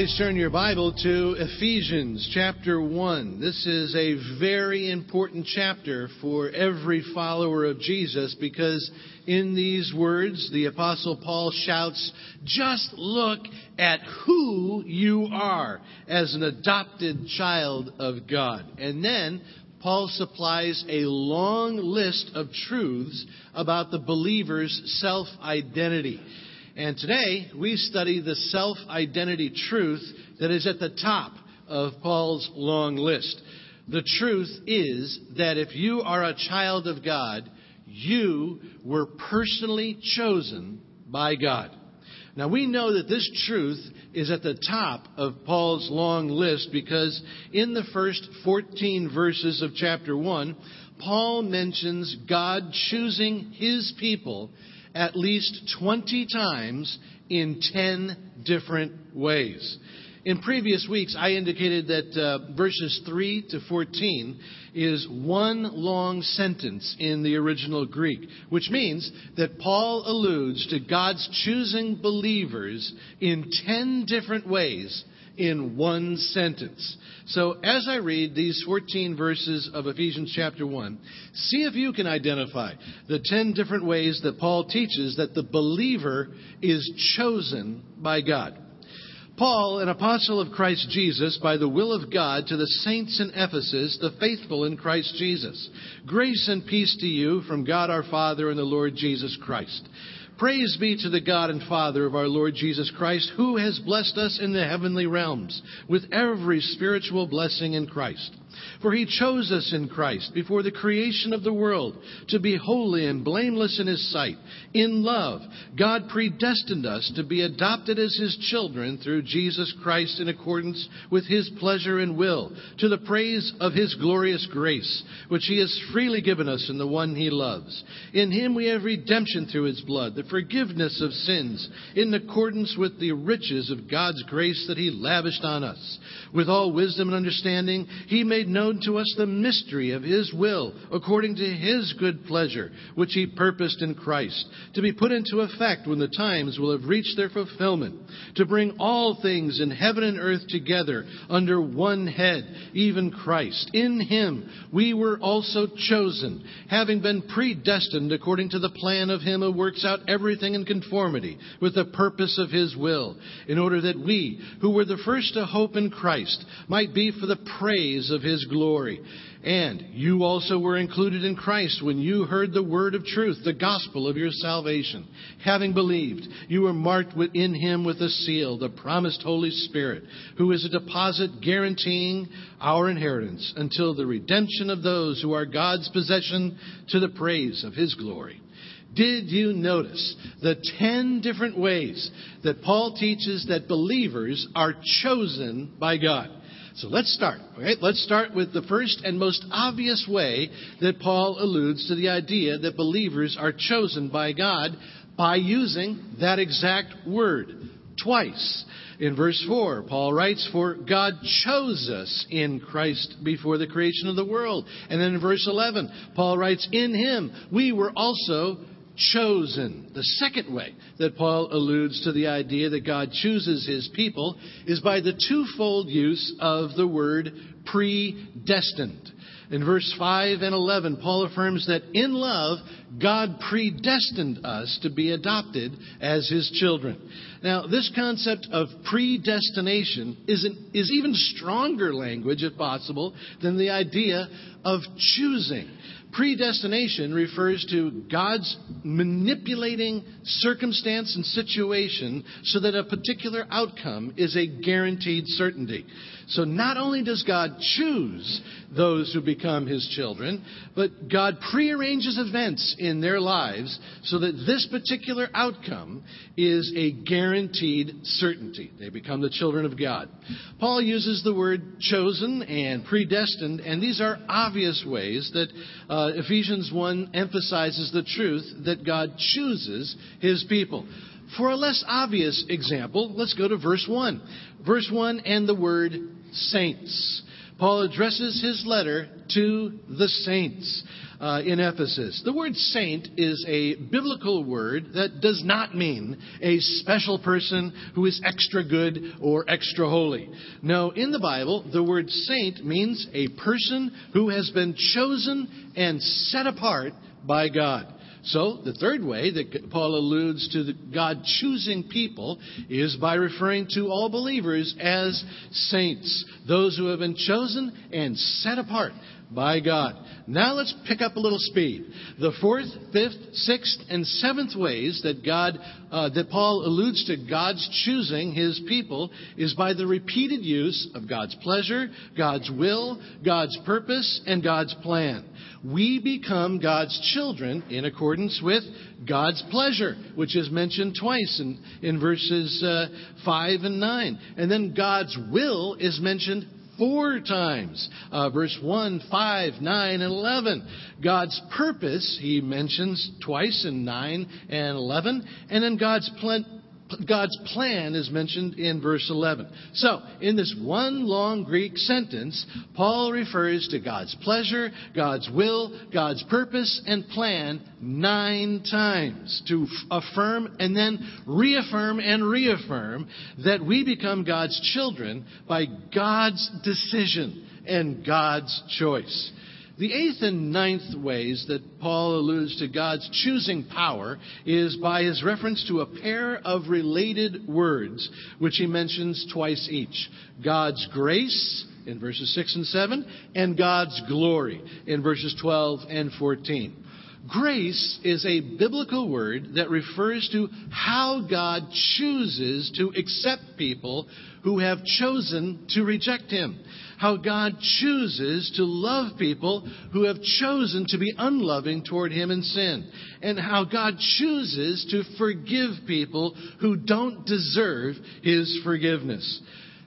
Please turn your Bible to Ephesians chapter 1. This is a very important chapter for every follower of Jesus because in these words, the Apostle Paul shouts, Just look at who you are as an adopted child of God. And then Paul supplies a long list of truths about the believer's self identity. And today we study the self identity truth that is at the top of Paul's long list. The truth is that if you are a child of God, you were personally chosen by God. Now we know that this truth is at the top of Paul's long list because in the first 14 verses of chapter 1, Paul mentions God choosing his people at least 20 times in 10 different ways. In previous weeks, I indicated that uh, verses 3 to 14 is one long sentence in the original Greek, which means that Paul alludes to God's choosing believers in 10 different ways in one sentence. So as I read these 14 verses of Ephesians chapter 1, see if you can identify the 10 different ways that Paul teaches that the believer is chosen by God. Paul, an apostle of Christ Jesus, by the will of God, to the saints in Ephesus, the faithful in Christ Jesus. Grace and peace to you from God our Father and the Lord Jesus Christ. Praise be to the God and Father of our Lord Jesus Christ, who has blessed us in the heavenly realms with every spiritual blessing in Christ. For he chose us in Christ before the creation of the world to be holy and blameless in his sight. In love, God predestined us to be adopted as his children through Jesus Christ in accordance with his pleasure and will, to the praise of his glorious grace, which he has freely given us in the one he loves. In him we have redemption through his blood, the forgiveness of sins, in accordance with the riches of God's grace that he lavished on us. With all wisdom and understanding, he made known to us the mystery of His will, according to His good pleasure, which He purposed in Christ, to be put into effect when the times will have reached their fulfillment, to bring all things in heaven and earth together under one head, even Christ. In Him we were also chosen, having been predestined according to the plan of Him who works out everything in conformity with the purpose of His will, in order that we, who were the first to hope in Christ, might be for the praise of His his glory. And you also were included in Christ when you heard the word of truth, the gospel of your salvation. Having believed, you were marked in him with a seal, the promised Holy Spirit, who is a deposit guaranteeing our inheritance until the redemption of those who are God's possession to the praise of his glory. Did you notice the 10 different ways that Paul teaches that believers are chosen by God? So let's start. Let's start with the first and most obvious way that Paul alludes to the idea that believers are chosen by God by using that exact word twice. In verse 4, Paul writes, For God chose us in Christ before the creation of the world. And then in verse 11, Paul writes, In him we were also chosen. The second way that Paul alludes to the idea that God chooses his people is by the twofold use of the word predestined. In verse 5 and 11, Paul affirms that in love, God predestined us to be adopted as his children. Now, this concept of predestination is, an, is even stronger language, if possible, than the idea of choosing. Predestination refers to God's manipulating circumstance and situation so that a particular outcome is a guaranteed certainty. So not only does God choose those who become his children, but God prearranges events in their lives so that this particular outcome is a guaranteed certainty. They become the children of God. Paul uses the word chosen and predestined, and these are obvious ways that uh, Ephesians 1 emphasizes the truth that God chooses his people. For a less obvious example, let's go to verse 1. Verse 1 and the word saints. Paul addresses his letter to the saints uh, in Ephesus. The word saint is a biblical word that does not mean a special person who is extra good or extra holy. No, in the Bible, the word saint means a person who has been chosen and set apart by God. So, the third way that Paul alludes to God choosing people is by referring to all believers as saints, those who have been chosen and set apart by God. Now let's pick up a little speed. The fourth, fifth, sixth, and seventh ways that God, uh, that Paul alludes to God's choosing His people is by the repeated use of God's pleasure, God's will, God's purpose, and God's plan. We become God's children in accordance with God's pleasure, which is mentioned twice in, in verses uh, 5 and 9. And then God's will is mentioned four times. Uh, verse 1, 5, 9, and 11. God's purpose, he mentions twice in 9 and 11. And then God's plan God's plan is mentioned in verse 11. So, in this one long Greek sentence, Paul refers to God's pleasure, God's will, God's purpose, and plan nine times to affirm and then reaffirm and reaffirm that we become God's children by God's decision and God's choice. The eighth and ninth ways that Paul alludes to God's choosing power is by his reference to a pair of related words, which he mentions twice each God's grace in verses 6 and 7, and God's glory in verses 12 and 14. Grace is a biblical word that refers to how God chooses to accept people who have chosen to reject Him. How God chooses to love people who have chosen to be unloving toward Him in sin. And how God chooses to forgive people who don't deserve His forgiveness.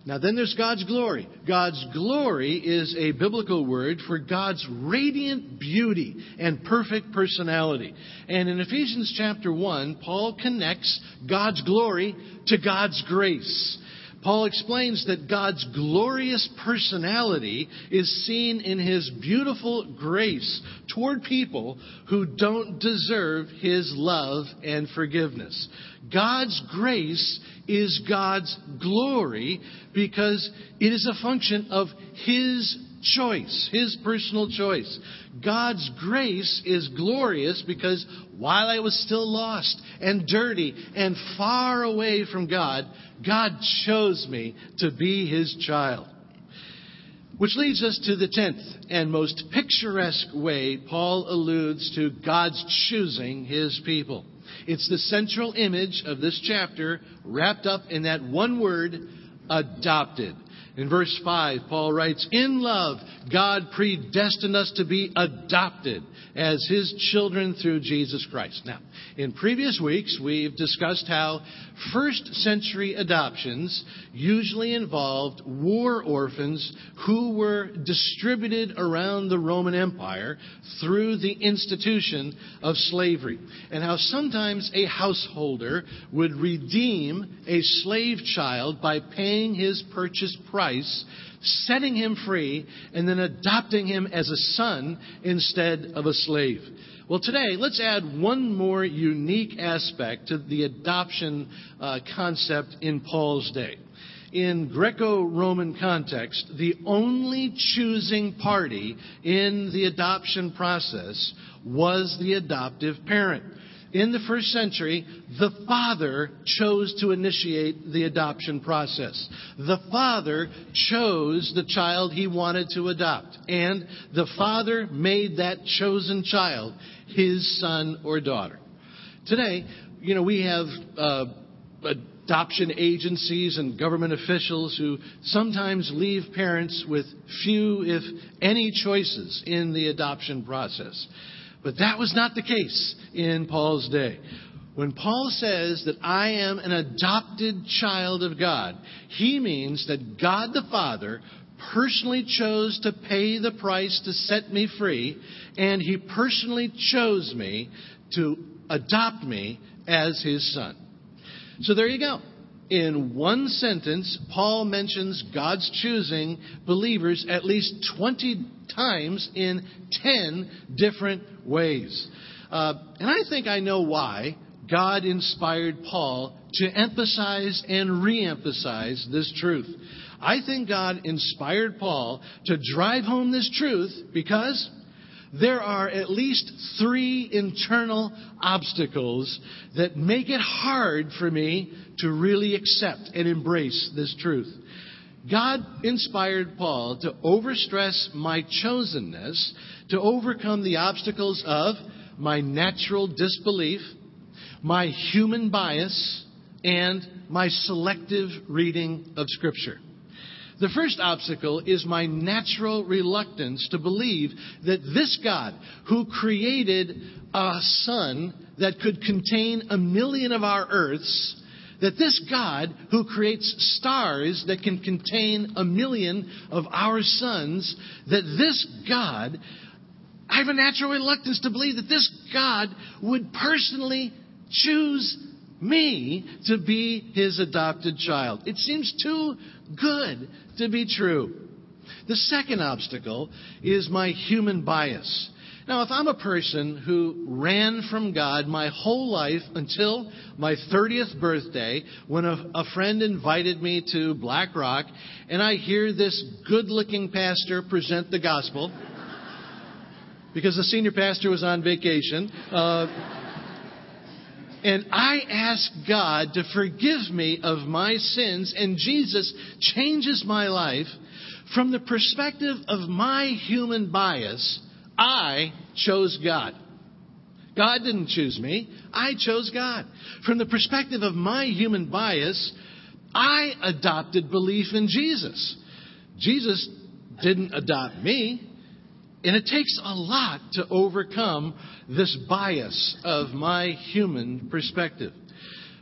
Now, then there's God's glory. God's glory is a biblical word for God's radiant beauty and perfect personality. And in Ephesians chapter 1, Paul connects God's glory to God's grace. Paul explains that God's glorious personality is seen in his beautiful grace toward people who don't deserve his love and forgiveness. God's grace is God's glory because it is a function of his choice, his personal choice. God's grace is glorious because while I was still lost and dirty and far away from God, God chose me to be his child. Which leads us to the tenth and most picturesque way Paul alludes to God's choosing his people. It's the central image of this chapter wrapped up in that one word, adopted. In verse 5, Paul writes, In love, God predestined us to be adopted as his children through Jesus Christ. Now, in previous weeks, we've discussed how first century adoptions usually involved war orphans who were distributed around the Roman Empire through the institution of slavery, and how sometimes a householder would redeem a slave child by paying his purchase price setting him free, and then adopting him as a son instead of a slave. Well, today, let's add one more unique aspect to the adoption uh, concept in Paul's day. In Greco Roman context, the only choosing party in the adoption process was the adoptive parent in the first century, the father chose to initiate the adoption process. The father chose the child he wanted to adopt, and the father made that chosen child his son or daughter. Today, you know, we have uh, adoption agencies and government officials who sometimes leave parents with few, if any, choices in the adoption process. But that was not the case in Paul's day. When Paul says that I am an adopted child of God, he means that God the Father personally chose to pay the price to set me free, and he personally chose me to adopt me as his son. So there you go. in one sentence, Paul mentions God's choosing believers at least 20 times in 10 different ways. Uh, and I think I know why God inspired Paul to emphasize and re emphasize this truth. I think God inspired Paul to drive home this truth because there are at least three internal obstacles that make it hard for me to really accept and embrace this truth. God inspired Paul to overstress my chosenness, to overcome the obstacles of my natural disbelief, my human bias, and my selective reading of Scripture. The first obstacle is my natural reluctance to believe that this God, who created a sun that could contain a million of our earths, that this God, who creates stars that can contain a million of our suns, that this God, I have a natural reluctance to believe that this God would personally choose me to be his adopted child. It seems too good to be true. The second obstacle is my human bias. Now, if I'm a person who ran from God my whole life until my 30th birthday, when a, a friend invited me to Black Rock, and I hear this good looking pastor present the gospel, because the senior pastor was on vacation, uh, and I ask God to forgive me of my sins, and Jesus changes my life. From the perspective of my human bias, I chose God. God didn't choose me. I chose God. From the perspective of my human bias, I adopted belief in Jesus. Jesus didn't adopt me. And it takes a lot to overcome this bias of my human perspective.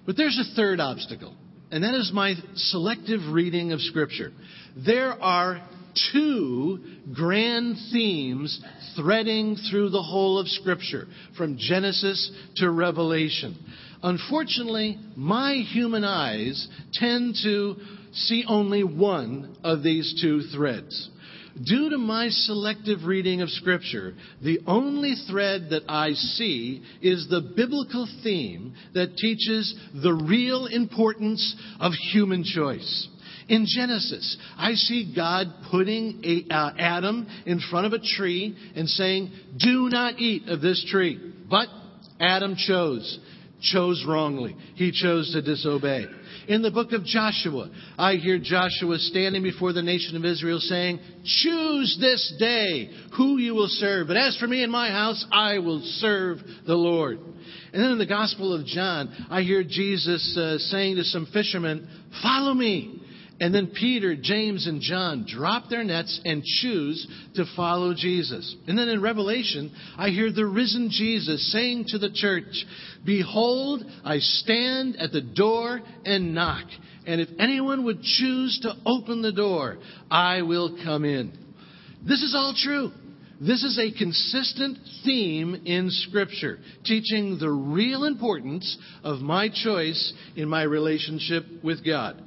But there's a third obstacle, and that is my selective reading of Scripture. There are two grand themes threading through the whole of Scripture, from Genesis to Revelation. Unfortunately, my human eyes tend to see only one of these two threads. Due to my selective reading of Scripture, the only thread that I see is the biblical theme that teaches the real importance of human choice. In Genesis, I see God putting a, uh, Adam in front of a tree and saying, Do not eat of this tree. But Adam chose, chose wrongly. He chose to disobey. In the book of Joshua, I hear Joshua standing before the nation of Israel saying, Choose this day who you will serve. But as for me and my house, I will serve the Lord. And then in the Gospel of John, I hear Jesus uh, saying to some fishermen, Follow me. And then Peter, James, and John drop their nets and choose to follow Jesus. And then in Revelation, I hear the risen Jesus saying to the church, Behold, I stand at the door and knock. And if anyone would choose to open the door, I will come in. This is all true. This is a consistent theme in Scripture, teaching the real importance of my choice in my relationship with God.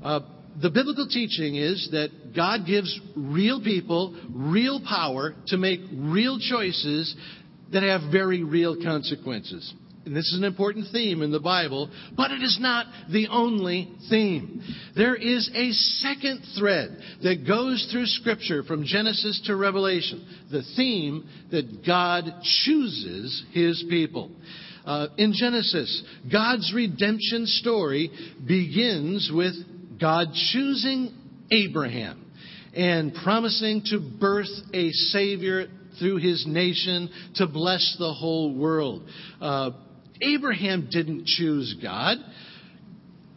Uh, the biblical teaching is that God gives real people real power to make real choices that have very real consequences. And this is an important theme in the Bible, but it is not the only theme. There is a second thread that goes through Scripture from Genesis to Revelation the theme that God chooses His people. Uh, in Genesis, God's redemption story begins with God choosing Abraham and promising to birth a Savior through his nation to bless the whole world. Uh, Abraham didn't choose God.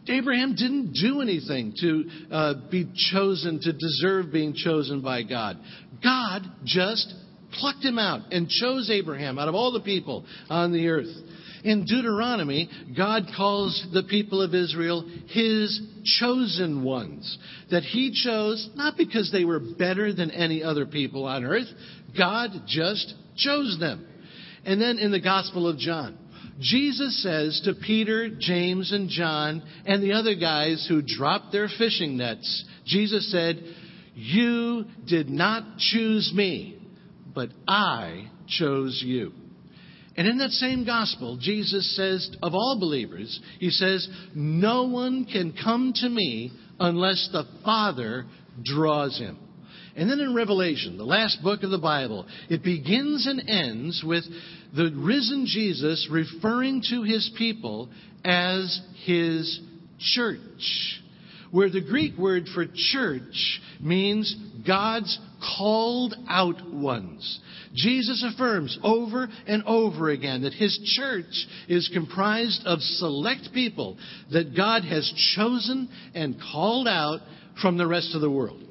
Abraham didn't do anything to uh, be chosen, to deserve being chosen by God. God just plucked him out and chose Abraham out of all the people on the earth. In Deuteronomy, God calls the people of Israel his chosen ones. That he chose not because they were better than any other people on earth, God just chose them. And then in the Gospel of John, Jesus says to Peter, James, and John, and the other guys who dropped their fishing nets, Jesus said, You did not choose me, but I chose you. And in that same gospel, Jesus says of all believers, He says, No one can come to me unless the Father draws him. And then in Revelation, the last book of the Bible, it begins and ends with the risen Jesus referring to his people as his church. Where the Greek word for church means God's called out ones. Jesus affirms over and over again that his church is comprised of select people that God has chosen and called out from the rest of the world.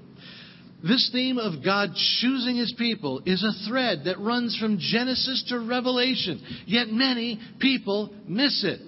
This theme of God choosing his people is a thread that runs from Genesis to Revelation, yet many people miss it.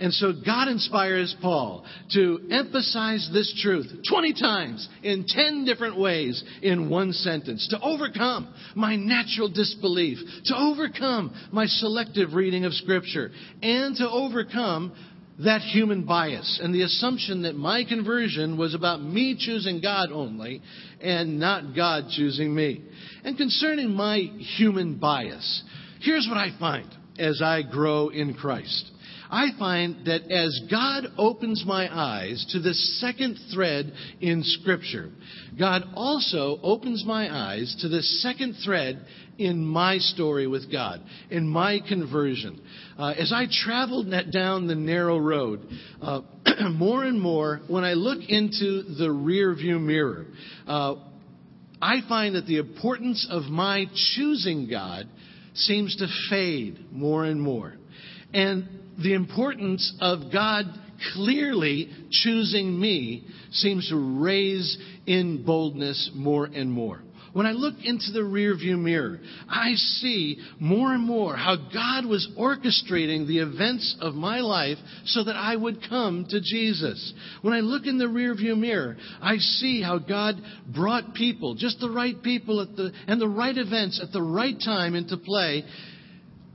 And so God inspires Paul to emphasize this truth 20 times in 10 different ways in one sentence to overcome my natural disbelief, to overcome my selective reading of Scripture, and to overcome that human bias and the assumption that my conversion was about me choosing God only and not God choosing me. And concerning my human bias, here's what I find as I grow in Christ. I find that as God opens my eyes to the second thread in Scripture, God also opens my eyes to the second thread in my story with God, in my conversion. Uh, as I traveled down the narrow road, uh, more and more, when I look into the rear view mirror, uh, I find that the importance of my choosing God seems to fade more and more. And the importance of God clearly choosing me seems to raise in boldness more and more. When I look into the rearview mirror, I see more and more how God was orchestrating the events of my life so that I would come to Jesus. When I look in the rearview mirror, I see how God brought people, just the right people at the, and the right events at the right time into play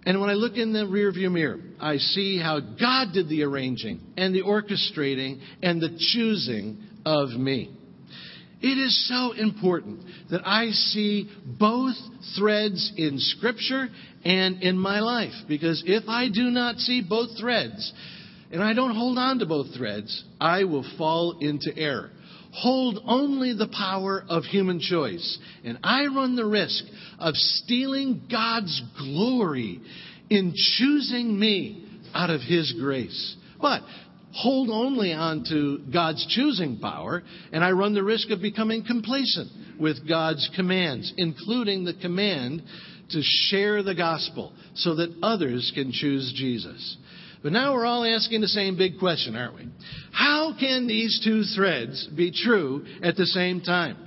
and when I look in the rearview mirror, I see how God did the arranging and the orchestrating and the choosing of me. It is so important that I see both threads in Scripture and in my life. Because if I do not see both threads, and I don't hold on to both threads, I will fall into error hold only the power of human choice. And I run the risk of stealing God's glory in choosing me out of His grace. But hold only on to God's choosing power, and I run the risk of becoming complacent with God's commands, including the command to share the gospel so that others can choose Jesus. But now we're all asking the same big question, aren't we? How can these two threads be true at the same time?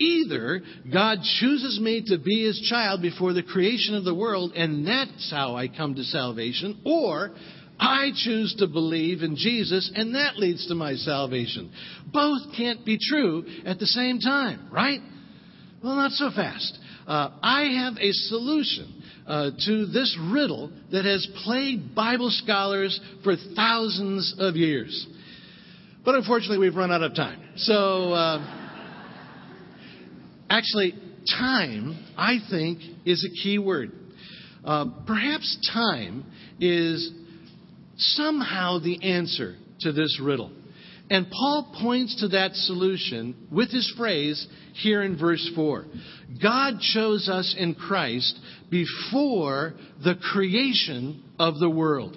Either God chooses me to be his child before the creation of the world, and that's how I come to salvation, or I choose to believe in Jesus, and that leads to my salvation. Both can't be true at the same time, right? Well, not so fast. Uh, I have a solution uh, to this riddle that has plagued Bible scholars for thousands of years. But unfortunately, we've run out of time. So, uh, actually, time, I think, is a key word. Uh, perhaps time is somehow the answer to this riddle. And Paul points to that solution with his phrase here in verse 4. God chose us in Christ before the creation of the world.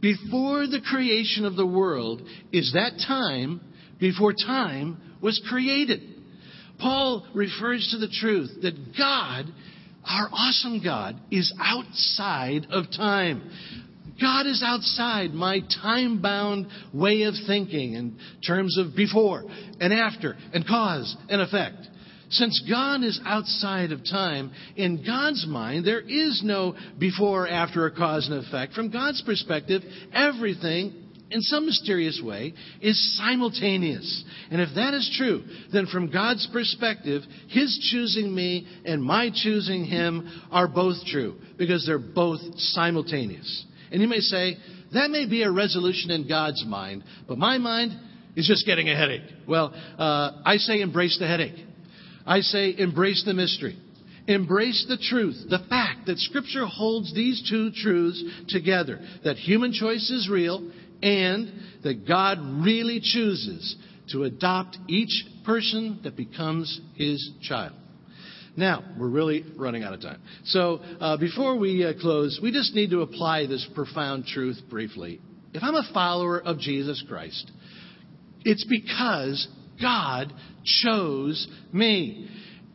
Before the creation of the world is that time before time was created. Paul refers to the truth that God, our awesome God, is outside of time. God is outside my time bound way of thinking in terms of before and after and cause and effect. Since God is outside of time, in God's mind, there is no before or after a cause and effect. From God's perspective, everything in some mysterious way, is simultaneous. And if that is true, then from God's perspective, His choosing me and my choosing Him are both true, because they're both simultaneous. And you may say, that may be a resolution in God's mind, but my mind is just getting a headache. Well, uh, I say embrace the headache. I say embrace the mystery. Embrace the truth, the fact that Scripture holds these two truths together that human choice is real and that God really chooses to adopt each person that becomes his child. Now, we're really running out of time. So, uh, before we uh, close, we just need to apply this profound truth briefly. If I'm a follower of Jesus Christ, it's because God chose me.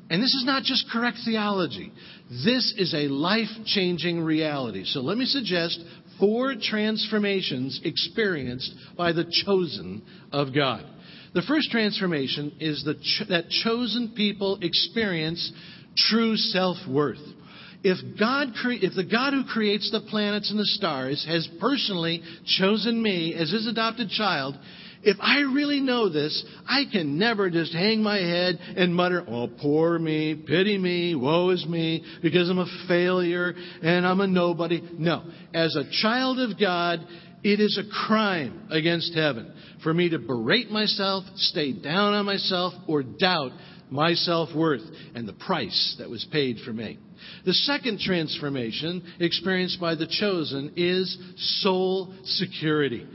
And this is not just correct theology. This is a life changing reality. So let me suggest four transformations experienced by the chosen of God. The first transformation is that chosen people experience true self worth. If God, cre- if the God who creates the planets and the stars has personally chosen me as his adopted child, if I really know this, I can never just hang my head and mutter, oh, poor me, pity me, woe is me, because I'm a failure and I'm a nobody. No. As a child of God, it is a crime against heaven for me to berate myself, stay down on myself, or doubt my self worth and the price that was paid for me. The second transformation experienced by the chosen is soul security.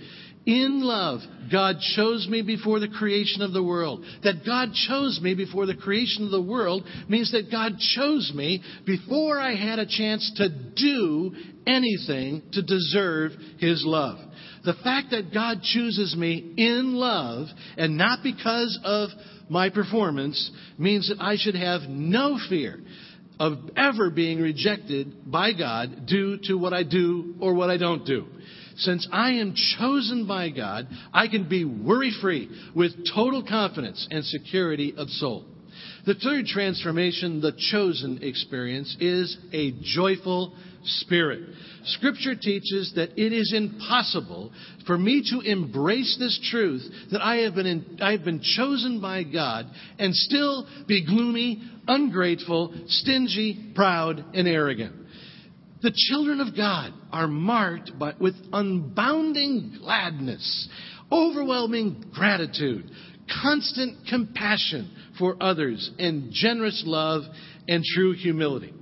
In love, God chose me before the creation of the world. That God chose me before the creation of the world means that God chose me before I had a chance to do anything to deserve His love. The fact that God chooses me in love and not because of my performance means that I should have no fear of ever being rejected by God due to what I do or what I don't do. Since I am chosen by God, I can be worry free with total confidence and security of soul. The third transformation, the chosen experience, is a joyful spirit. Scripture teaches that it is impossible for me to embrace this truth that I have been, in, I have been chosen by God and still be gloomy, ungrateful, stingy, proud, and arrogant. The children of God are marked by, with unbounding gladness, overwhelming gratitude, constant compassion for others, and generous love and true humility.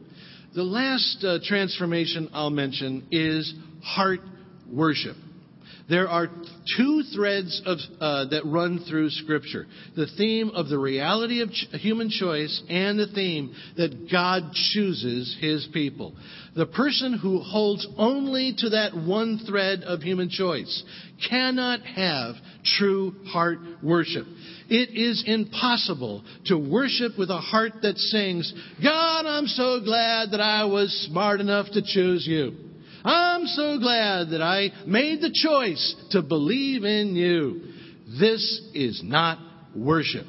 The last uh, transformation I'll mention is heart worship. There are two threads of, uh, that run through Scripture the theme of the reality of ch- human choice and the theme that God chooses his people. The person who holds only to that one thread of human choice cannot have true heart worship. It is impossible to worship with a heart that sings, God, I'm so glad that I was smart enough to choose you. I'm so glad that I made the choice to believe in you. This is not worship.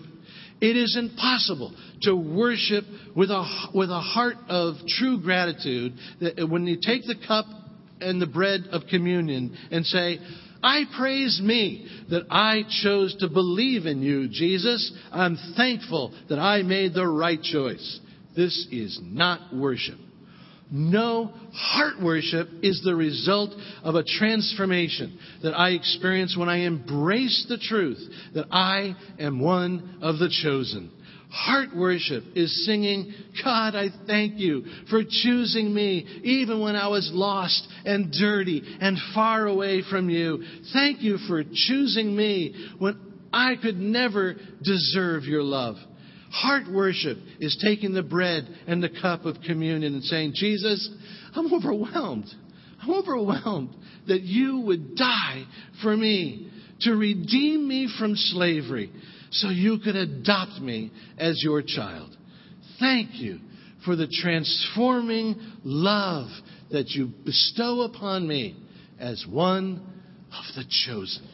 It is impossible to worship with a, with a heart of true gratitude that when you take the cup and the bread of communion and say, I praise me that I chose to believe in you, Jesus. I'm thankful that I made the right choice. This is not worship. No, heart worship is the result of a transformation that I experience when I embrace the truth that I am one of the chosen. Heart worship is singing, God, I thank you for choosing me even when I was lost and dirty and far away from you. Thank you for choosing me when I could never deserve your love. Heart worship is taking the bread and the cup of communion and saying, Jesus, I'm overwhelmed. I'm overwhelmed that you would die for me to redeem me from slavery so you could adopt me as your child. Thank you for the transforming love that you bestow upon me as one of the chosen.